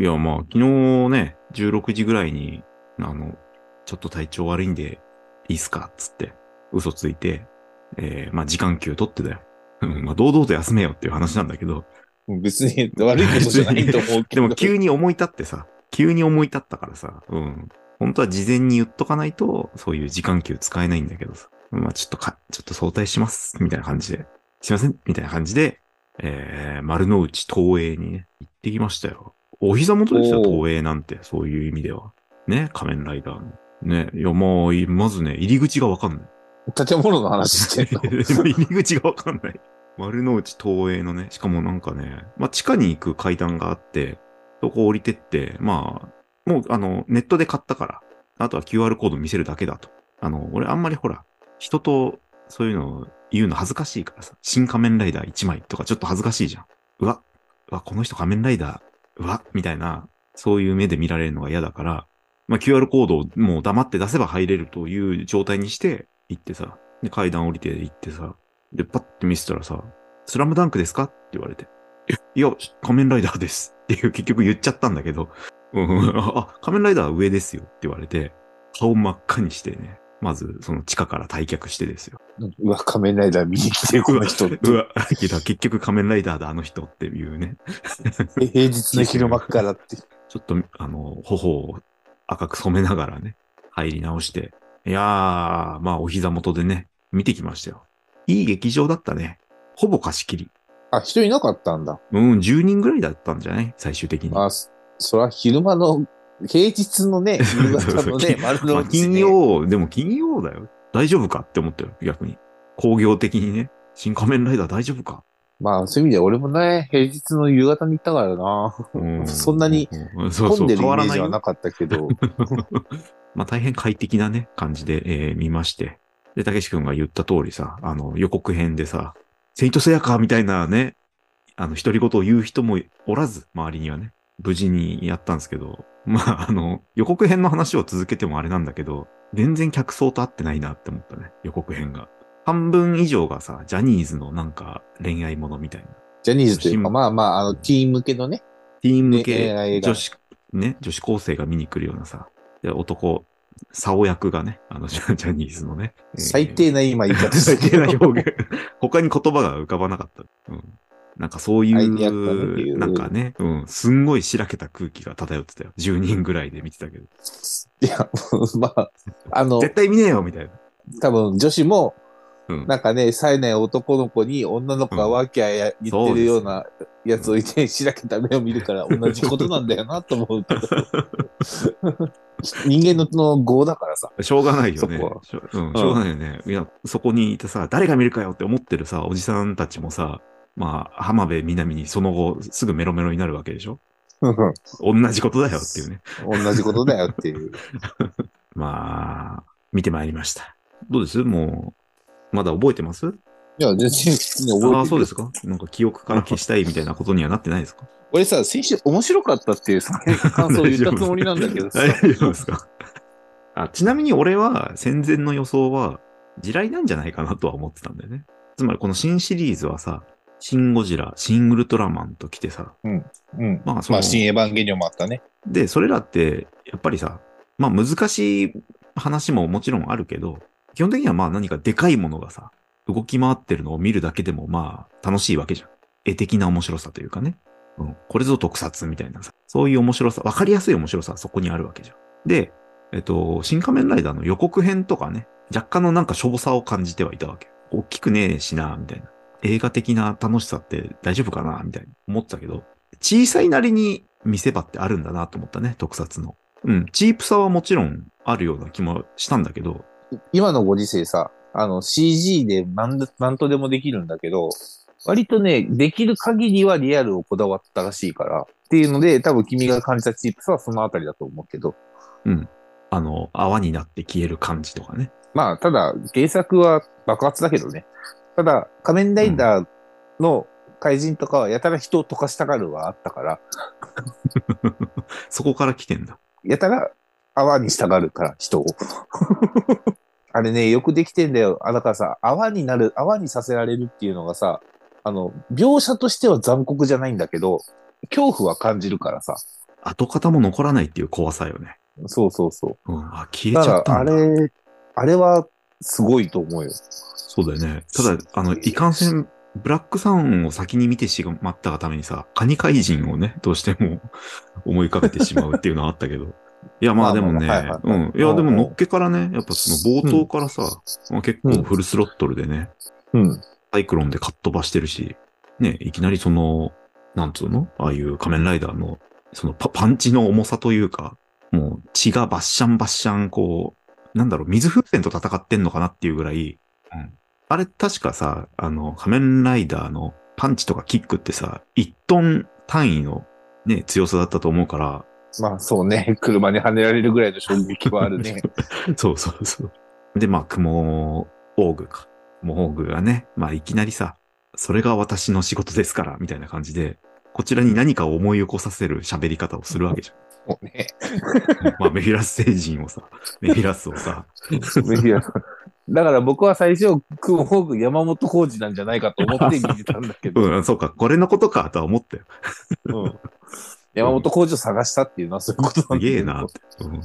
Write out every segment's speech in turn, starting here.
いや、まあ、昨日ね、16時ぐらいに、あの、ちょっと体調悪いんで、いいっすかっつって、嘘ついて、えー、まあ、時間給取ってだよ。うん、まあ、堂々と休めよっていう話なんだけど、別に悪いことじゃないと思うけど。でも急に思い立ってさ、急に思い立ったからさ、うん。本当は事前に言っとかないと、そういう時間給使えないんだけどさ。まあちょっとか、ちょっと早退します、みたいな感じで。すいません、みたいな感じで、えー、丸の内東映にね、行ってきましたよ。お膝元ですよ、東映なんて、そういう意味では。ね、仮面ライダーの。ね、いや、まあ、いまずね、入り口がわかんない。建物の話してんの？入り口がわかんない。丸の内東映のね、しかもなんかね、まあ地下に行く階段があって、そこ降りてって、まあ、もうあの、ネットで買ったから、あとは QR コード見せるだけだと。あの、俺あんまりほら、人とそういうのを言うの恥ずかしいからさ、新仮面ライダー1枚とかちょっと恥ずかしいじゃん。うわ、うわ、この人仮面ライダー、うわ、みたいな、そういう目で見られるのが嫌だから、まあ QR コードをもう黙って出せば入れるという状態にして行ってさ、で階段降りて行ってさ、で、パッて見せたらさ、スラムダンクですか？って言われて。いや、仮面ライダーです。っていう結局言っちゃったんだけど、うん、あ、仮面ライダーは上ですよって言われて、顔真っ赤にしてね、まずその地下から退却してですよ。うわ、仮面ライダー見に来てる、この人って。うわ、いや結局仮面ライダーだ、あの人っていうね。え平日の昼間っからって。ちょっと、あの、頬を赤く染めながらね、入り直して。いやー、まあ、お膝元でね、見てきましたよ。いい劇場だったね。ほぼ貸し切り。あ、人いなかったんだ。うん、10人ぐらいだったんじゃない？最終的に。あ、そそら昼間の、平日のね、夕方のね、丸のまあ、内、ね。金曜、でも金曜だよ。大丈夫かって思ったよ、逆に。工業的にね。新仮面ライダー大丈夫か、まあ、そういう意味で俺もね、平日の夕方に行ったからな。うん そんなに混んでるイ変わらないよメージはなかったけど。まあ大変快適なね、感じで、えー見まして。で、たけし君が言った通りさ、あの、予告編でさ、セイントセイヤかみたいなね、あの、独り言を言う人もおらず、周りにはね、無事にやったんですけど、まあ、あの、予告編の話を続けてもあれなんだけど、全然客層と合ってないなって思ったね、予告編が。半分以上がさ、ジャニーズのなんか恋愛ものみたいな。ジャニーズというか、まあまあ、あの、ティーン向けのね。ティーン向け女子、ね、女子高生が見に来るようなさ、で男、竿役がね、あの、ジャニーズのね。えー最低な今言い方最低な現。表現。他に言葉が浮かばなかった。うん。なんかそういうう、なんかね、うん、すんごいしらけた空気が漂ってたよ。10人ぐらいで見てたけど。いや、まあ、あの、絶対見ねえよみたいな。多分女子も、うん。なんかね、冴えない男の子に女の子がワーキャーや言ってるようなやつをいて、しらけた目を見るから同じことなんだよなと思うけど。人間のの業だからさ。しょうがないよね。しょ,、うん、しょうがないよね。いや、そこにいてさ、誰が見るかよって思ってるさ、おじさんたちもさ、まあ、浜辺美波にその後すぐメロメロになるわけでしょ？同じことだよっていうね。同じことだよっていう。まあ、見てまいりました。どうです？もう、まだ覚えてます？いや、全然普通に覚えてる。ああ、そうですか？なんか記憶から消したいみたいなことにはなってないですか？俺さ、先週面白かったっていうさ感想を言ったつもりなんだけどさ。大丈夫ですか？あちなみに俺は戦前の予想は地雷なんじゃないかなとは思ってたんだよね。つまりこの新シリーズはさ、シン・ゴジラ、シン・ウルトラマンと来てさ、うん。まあその、まあ、新エヴァンゲリオンもあったね。で、それらって、やっぱりさ、まあ難しい話ももちろんあるけど、基本的にはまあ何かでかいものがさ、動き回ってるのを見るだけでもまあ楽しいわけじゃん。絵的な面白さというかね。うん。これぞ特撮みたいなさ、そういう面白さ、わかりやすい面白さはそこにあるわけじゃん。で、えっと、新仮面ライダーの予告編とかね、若干のなんかしょぼさを感じてはいたわけ。大きくねえしな、みたいな。映画的な楽しさって大丈夫かな、みたいに思ってたけど、小さいなりに見せ場ってあるんだなと思ったね、特撮の。うん、チープさはもちろんあるような気もしたんだけど、今のご時世さ、あの CG でなんだなんとでもできるんだけど、割とね、できる限りはリアルをこだわったらしいから、っていうので、多分君が感じたチップスはそのあたりだと思うけど、うん。あの、泡になって消える感じとかね。まあ、ただ、原作は爆発だけどね。ただ、仮面ライダーの怪人とかはやたら人を溶かしたがるはあったから、そこから来てんだ。やたら泡にしたがるから、人を。あれね、よくできてんだよ。あ、だからさ、泡になる、泡にさせられるっていうのがさ、あの、描写としては残酷じゃないんだけど、恐怖は感じるからさ、跡形も残らないっていう怖さよね。そうそうそう。うん。あ、消えだちゃったんだ。あれ、あれはすごいと思うよ。そうだよね。ただ、あの、いかんせん、ブラックサウンを先に見てしまったがためにさ、カニ怪人をね、どうしても 思い浮かべてしまうっていうのはあったけど。いや、まあでもね、うん。いや、でもうんのっけからね、やっぱその冒頭からさ、まあ、結構フルスロットルでね、うん。サイクロンでかっ飛ばしてるし、ね、いきなりその、なんつうの？ああいう仮面ライダーの、そのパパンチの重さというか、もう血がバッシャンバッシャン、こう、なんだろう、水風船と戦ってんのかなっていうぐらい、うん。あれ確かさ、あの、仮面ライダーのパンチとかキックってさ、1トン単位のね、強さだったと思うから、まあそうね。車にはねられるぐらいの衝撃はあるね。そうそうそう。で、まあ、雲オーグか。雲オーグがね、まあ、いきなりさ、それが私の仕事ですから、みたいな感じで、こちらに何かを思い起こさせる喋り方をするわけじもうね。まあ、メフィラス星人をさ、メフィラスをさ、いやだから僕は最初、クンホーグ山本浩二なんじゃないかと思って見てたんだけど、うん、そうか、これのことかとは思ったよ。うん山本浩二を探したっていうのはそういうことなんだすげえなって。うん。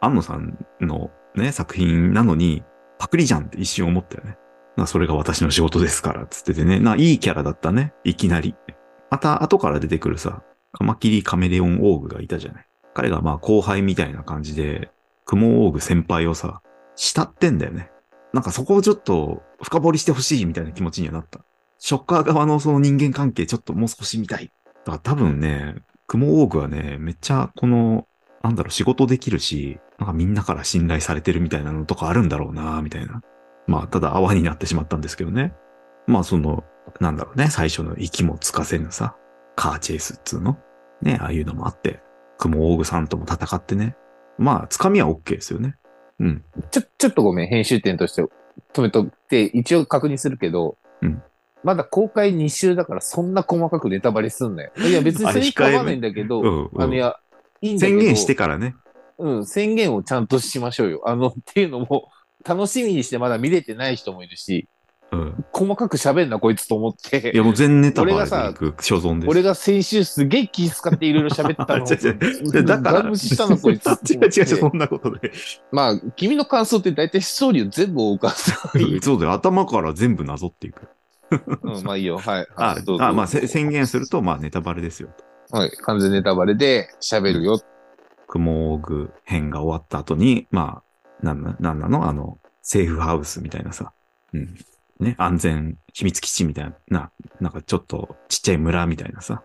安野さんのね、作品なのに、パクリじゃんって一瞬思ったよね。まあそれが私の仕事ですから、つっててね。な、いいキャラだったね。いきなり。また、後から出てくるさ、カマキリカメレオンオーグがいたじゃない。彼がまあ後輩みたいな感じで、クモオーグ先輩をさ、慕ってんだよね。なんかそこをちょっと深掘りしてほしいみたいな気持ちにはなった。ショッカー側のその人間関係ちょっともう少し見たい。だから多分ね、クモオーグはね、めっちゃこの、なんだろう、仕事できるし、なんかみんなから信頼されてるみたいなのとかあるんだろうな、みたいな。まあ、ただ泡になってしまったんですけどね。まあ、その、なんだろうね、最初の息もつかせぬさ、カーチェイスっつうの。ね、ああいうのもあって、クモオーグさんとも戦ってね。まあ、つかみは OK ですよね。うん。ちょ、ちょっとごめん、編集点として止めとって、一応確認するけど、うんまだ公開2週だからそんな細かくネタバレすんなよ。いや、別にそれに構わないんだけど、うんうんあの、いや、いいんだけど。宣言してからね。うん、宣言をちゃんとしましょうよ。あの、っていうのも、楽しみにしてまだ見れてない人もいるし、うん。細かく喋んな、こいつと思っいや、て。もう全ネタバレで俺がさいく所存です。俺が先週すげえ気遣っていろいろ喋ったの 違う違うだからしたの、こいつ。違う違うそんなことで。まあ、君の感想って大体ストーリーを全部追うからさ。そうだよ。頭から全部なぞっていく。うん、まあいいよ。はい。あはいどうぞあ、まあ、せ宣言すると、まあ、ネタバレですよ。はい。完全ネタバレで喋るよ。クモーグ編が終わった後に、まあ、なんな、なんなの？あの、セーフハウスみたいなさ。うん。ね、安全秘密基地みたいな、なんかちょっとちっちゃい村みたいなさ。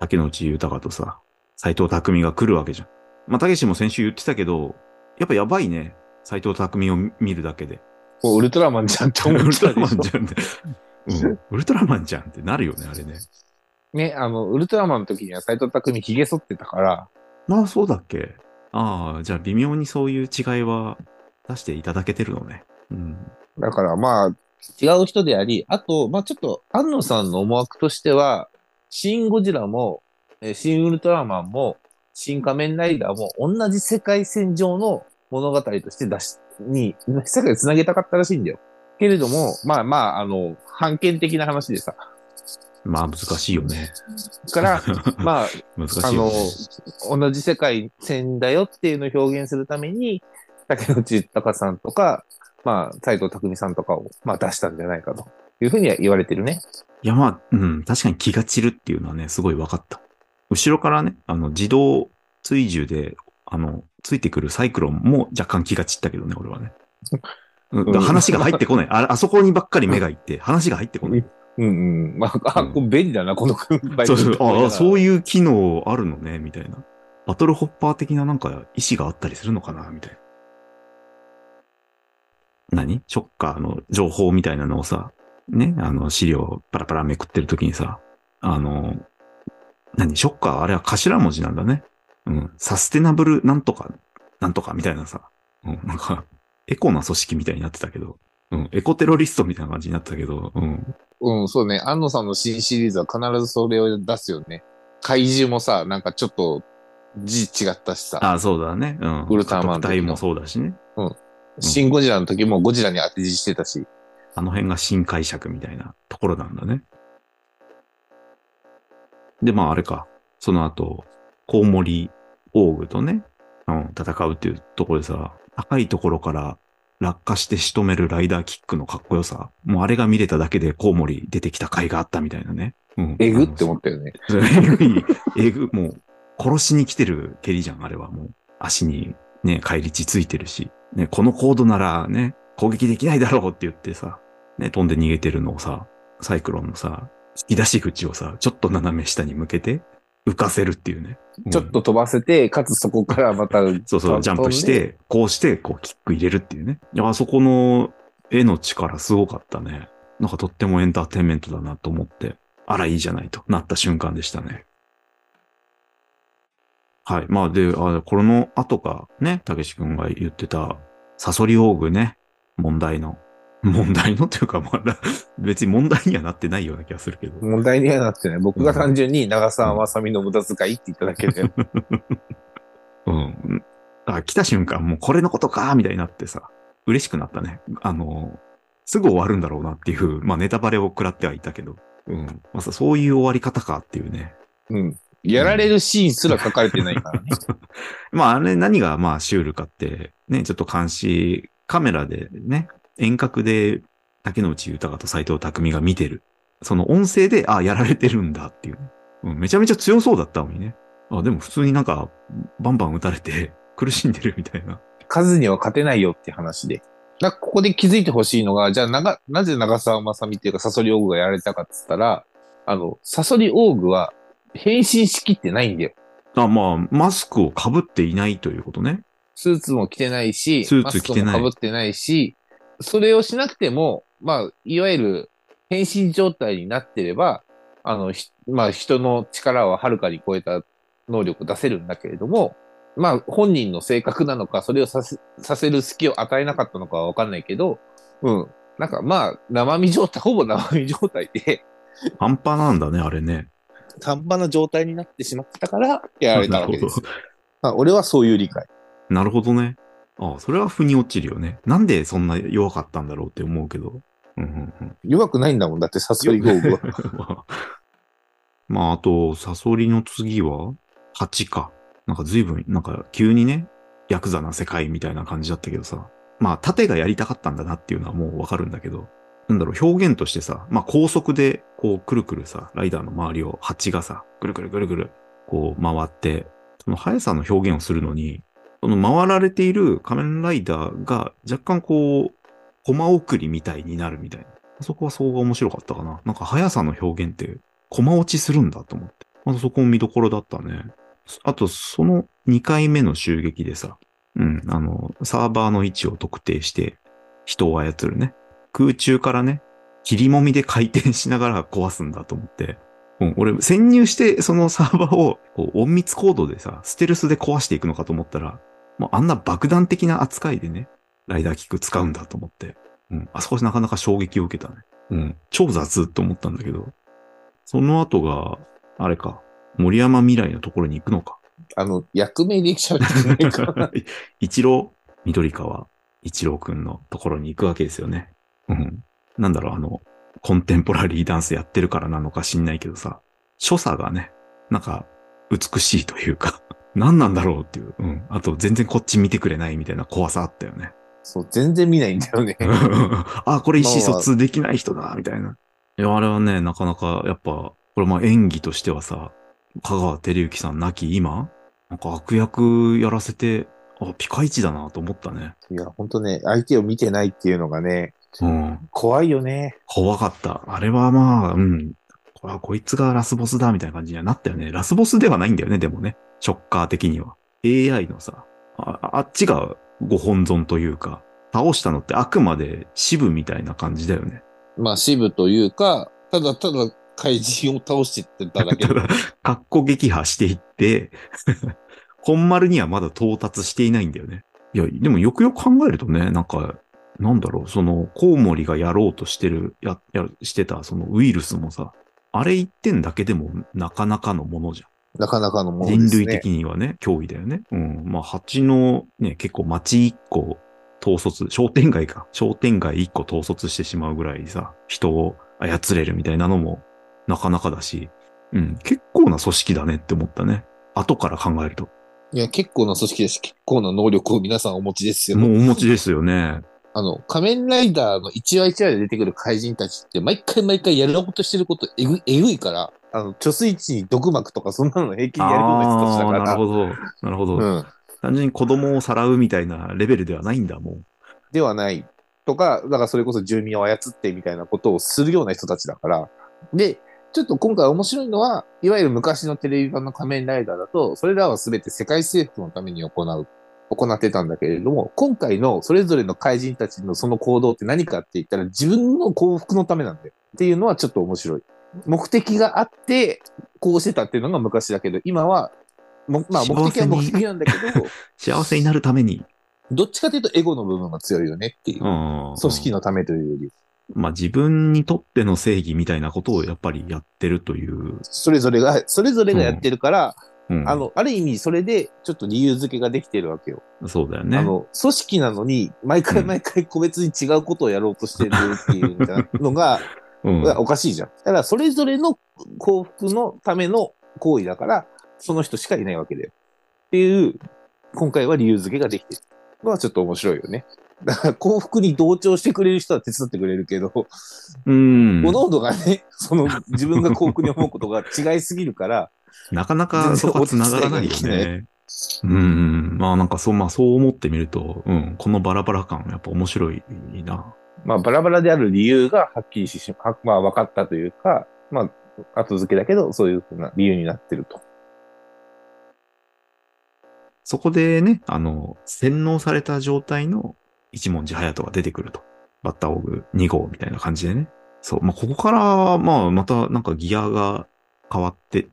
竹野内豊とさ、斎藤匠が来るわけじゃん。まあ、たけしも先週言ってたけど、やっぱやばいね。斎藤匠を見るだけで。もうウルトラマンじゃんってウ思っルトラマ。ンじゃんって。うん。ウルトラマンじゃんってなるよね、あれね。ね、あの、ウルトラマンの時には斎藤匠髭剃ってたから、ああ、そうだっけああ、じゃあ微妙にそういう違いは出していただけてるのね。うん。だからまあ、違う人であり、あと、まあちょっと、安野さんの思惑としては、シン・ゴジラも、えーシン・ウルトラマンも、新仮面ライダーも、同じ世界線上の物語として出し、に、世界を繋げたかったらしいんだよ。けれども、まあまあ、あの、判権的な話でさ。まあ難しいよね。から、まあ、難しあいよね。の、同じ世界線だよっていうのを表現するために、竹内豊さんとか、まあ、斎藤匠さんとかを、まあ、出したんじゃないかというふうには言われてるね。いやまあ、うん、確かに気が散るっていうのはね、すごい分かった。後ろからね、あの、自動追従で、あの、ついてくるサイクロンも若干気が散ったけどね、俺はね。話が入ってこない。ああそこにばっかり目がいって、話が入ってこない。うんうん。まあ、あ、うれ便利だな、このバイそうそう、ああ、そういいう機能あるのね、みたいな。バトルホッパー的ななんか意思があったりするのかな、みたいな。何？ショッカーの情報みたいなのをさ、ね、あの資料パラパラめくってるときにさ、あの、何？ショッカーあれは頭文字なんだね。うん。サステナブルなんとか、なんとかみたいなさ。うん。なんか、エコな組織みたいになってたけど。うん。エコテロリストみたいな感じになってたけど。うん。うん、そうね。安野さんの新シリーズは必ずそれを出すよね。怪獣もさ、なんかちょっと字違ったしさ。ああ、そうだね。うん。ウルトラマンもそうだしね。シン・ゴジラの時もゴジラに当て字してたし。あの辺が新解釈みたいなところなんだね。で、まああれか。その後、コウモリオーグとね、うん、戦うっていうところでさ、高いところから落下して仕留めるライダーキックのかっこよさ。もうあれが見れただけでコウモリ出てきた回があったみたいなね。うん。えぐって思ったよね。えぐい、えぐ、もう、殺しに来てる蹴りじゃん、あれはもう。足にね、返り血ついてるし。ね、このコードならね、攻撃できないだろうって言ってさ、ね、飛んで逃げてるのをさ、サイクロンのさ、引き出し口をさ、ちょっと斜め下に向けて、浮かせるっていうね。うんちょっと飛ばせて、かつそこからまた、そうそう、ジャンプし。て、こうして、こう、キック入れるっていうね。いや、あそこの絵の力すごかったね。なんかとってもエンターテインメントだなと思って、あら、いいじゃないとなった瞬間でしたね。はい。まあ、で、あこの後か、ね、たけし君が言ってた、サソリオーグね、問題の。問題のっていうか、まあ、別に問題にはなってないような気がするけど。問題にはなってない。僕が単純に長澤まさみの無駄遣いって言っただけで。うん。あ、来た瞬間、もうこれのことかみたいになってさ、嬉しくなったね。あの、すぐ終わるんだろうなっていう、まあネタバレを食らってはいたけど、うん。まさそういう終わり方かっていうね。うん。やられるシーンすら書かれてないからね。まああれ何がまあシュールかって、ね、ちょっと監視、カメラでね、遠隔で竹野内豊と斎藤匠が見てる。その音声で、あ、やられてるんだっていうね、うん。めちゃめちゃ強そうだったのにね。あ、でも普通になんか、バンバン撃たれて苦しんでるみたいな。数には勝てないよって話で。だここで気づいてほしいのが、じゃあなが、なぜ長澤まさみっていうかサソリオーグがやられたかって言ったら、あの、サソリオーグは変身しきってないんだよ。あ、まあ、マスクを被っていないということね。スーツも着てないし、スーツ着てないマスクも被ってないし、それをしなくても、まあ、いわゆる変身状態になってれば、あの、ひまあ、人の力をはるかに超えた能力を出せるんだけれども、まあ、本人の性格なのか、それをさせさせる隙を与えなかったのかはわかんないけど、うん。なんかまあ、生身状態、ほぼ生身状態で、半端なんだね、あれね。半端な状態になってしまったから、やられたわけです。まあ、俺はそういう理解。なるほどね。ああ、それは腑に落ちるよね。なんでそんな弱かったんだろうって思うけど。うんうんうん。弱くないんだもん。だって、サソリゴーグは。まあまあ、あと、サソリの次は、8か。なんか随分、なんか急にね、ヤクザな世界みたいな感じだったけどさ。まあ、盾がやりたかったんだなっていうのはもうわかるんだけど。なんだろう、表現としてさ、まあ高速で、こう、くるくるさ、ライダーの周りを蜂がさ、くるくるくるくる、こう、回って、その速さの表現をするのに、その回られている仮面ライダーが若干こう、コマ送りみたいになるみたいな。そこはそうが面白かったかな。なんか速さの表現って、コマ落ちするんだと思って。まずそこも見どころだったね。あと、その2回目の襲撃でさ、うん、あの、サーバーの位置を特定して、人を操るね。空中からね、切りもみで回転しながら壊すんだと思って。うん、俺、潜入して、そのサーバーを、こう、隠密コードでさ、ステルスで壊していくのかと思ったら、もうあんな爆弾的な扱いでね、ライダーキック使うんだと思って。うん、あそこなかなか衝撃を受けたね。うん、超雑と思ったんだけど。その後が、あれか、森山未来のところに行くのか。あの、役名で喋ってないから。一郎、緑川一郎くんのところに行くわけですよね。うん。なんだろう、あの、コンテンポラリーダンスやってるからなのか知んないけどさ、所作がね、なんか、美しいというか、何なんだろうっていう。うん。あと、全然こっち見てくれないみたいな怖さあったよね。そう、全然見ないんだよね。あ、これ意思疎通できない人だ、みたいな。いや、あれはね、なかなか、やっぱ、これまあ演技としてはさ、香川照之さん亡き今、なんか悪役やらせて、あ、ピカイチだなと思ったね。いや、ほんとね、相手を見てないっていうのがね、うん。怖いよね。怖かった。あれはまあ、うん。あこいつがラスボスだみたいな感じにはなったよね。ラスボスではないんだよね、でもね。ショッカー的には。AI のさ、ああっちがご本尊というか、倒したのってあくまで支部みたいな感じだよね。まあ、支部というか、ただただ怪人を倒してってただけ ただ、かっこ撃破していって、本丸にはまだ到達していないんだよね。いや、でもよくよく考えるとね、なんか、なんだろう、その、コウモリがやろうとしてる、や、や、してた、そのウイルスもさ、あれ一点だけでもなかなかのものじゃん。なかなかのものですね。人類的にはね、脅威だよね。うん。まあ、蜂のね、結構町一個統率、商店街か。商店街一個統率してしまうぐらいさ、人を操れるみたいなのもなかなかだし、うん。結構な組織だねって思ったね。後から考えると。いや、結構な組織だし、結構な能力を皆さんお持ちですよ。もうお持ちですよね。あの、仮面ライダーの1話1話で出てくる怪人たちって、毎回毎回やろうとしてることえぐえぐいから、あの、貯水池に毒膜とかそんなの平気でやるような人たちだああー、から。なるほど。なるほど。うん。単純に子供をさらうみたいなレベルではないんだ、もう。ではない。とか、だからそれこそ住民を操ってみたいなことをするような人たちだから。で、ちょっと今回面白いのは、いわゆる昔のテレビ版の仮面ライダーだと、それらは全て世界征服のために行う、行ってたんだけれども、今回のそれぞれの怪人たちのその行動って何かって言ったら自分の幸福のためなんだよ。っていうのはちょっと面白い。目的があって、こうしてたっていうのが昔だけど、今は、もまあ目的は目的なんだけど、幸せになるために。どっちかというとエゴの部分が強いよねっていう。うん。組織のためというより。まあ自分にとっての正義みたいなことをやっぱりやってるという。それぞれが、それぞれがやってるから、うん、あの、ある意味それでちょっと理由付けができてるわけよ。そうだよね。あの、組織なのに、毎回毎回個別に違うことをやろうとしてるっていうのが、うん、おかしいじゃん。だから、それぞれの幸福のための行為だから、その人しかいないわけだよ。っていう、今回は理由付けができてるのはちょっと面白いよね。だから幸福に同調してくれる人は手伝ってくれるけど、うん。各々がね、その自分が幸福に思うことが違いすぎるから、なかなかそこは繋がらないよね。うん。まあなんかそう、まあそう思ってみると、うん。このバラバラ感、やっぱ面白いな。まあバラバラである理由がはっきりし、はまあ分かったというか、まあ後付けだけど、そういうふうな理由になってると。そこでね、あの、洗脳された状態の一文字隼人が出てくると。バッターオグ2号みたいな感じでね。そう。まあ、ここから、まあ、またなんかギアが変わって、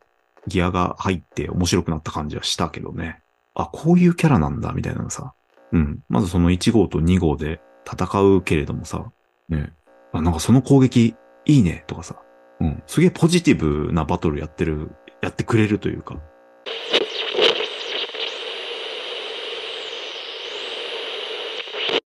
ギアが入って面白くなった感じはしたけどね。あ、こういうキャラなんだ、みたいなのさ。うん。まずその1号と2号で戦うけれどもさ。ね。あ、なんかその攻撃いいね、とかさ。うん。すげえポジティブなバトルやってる、やってくれるというか。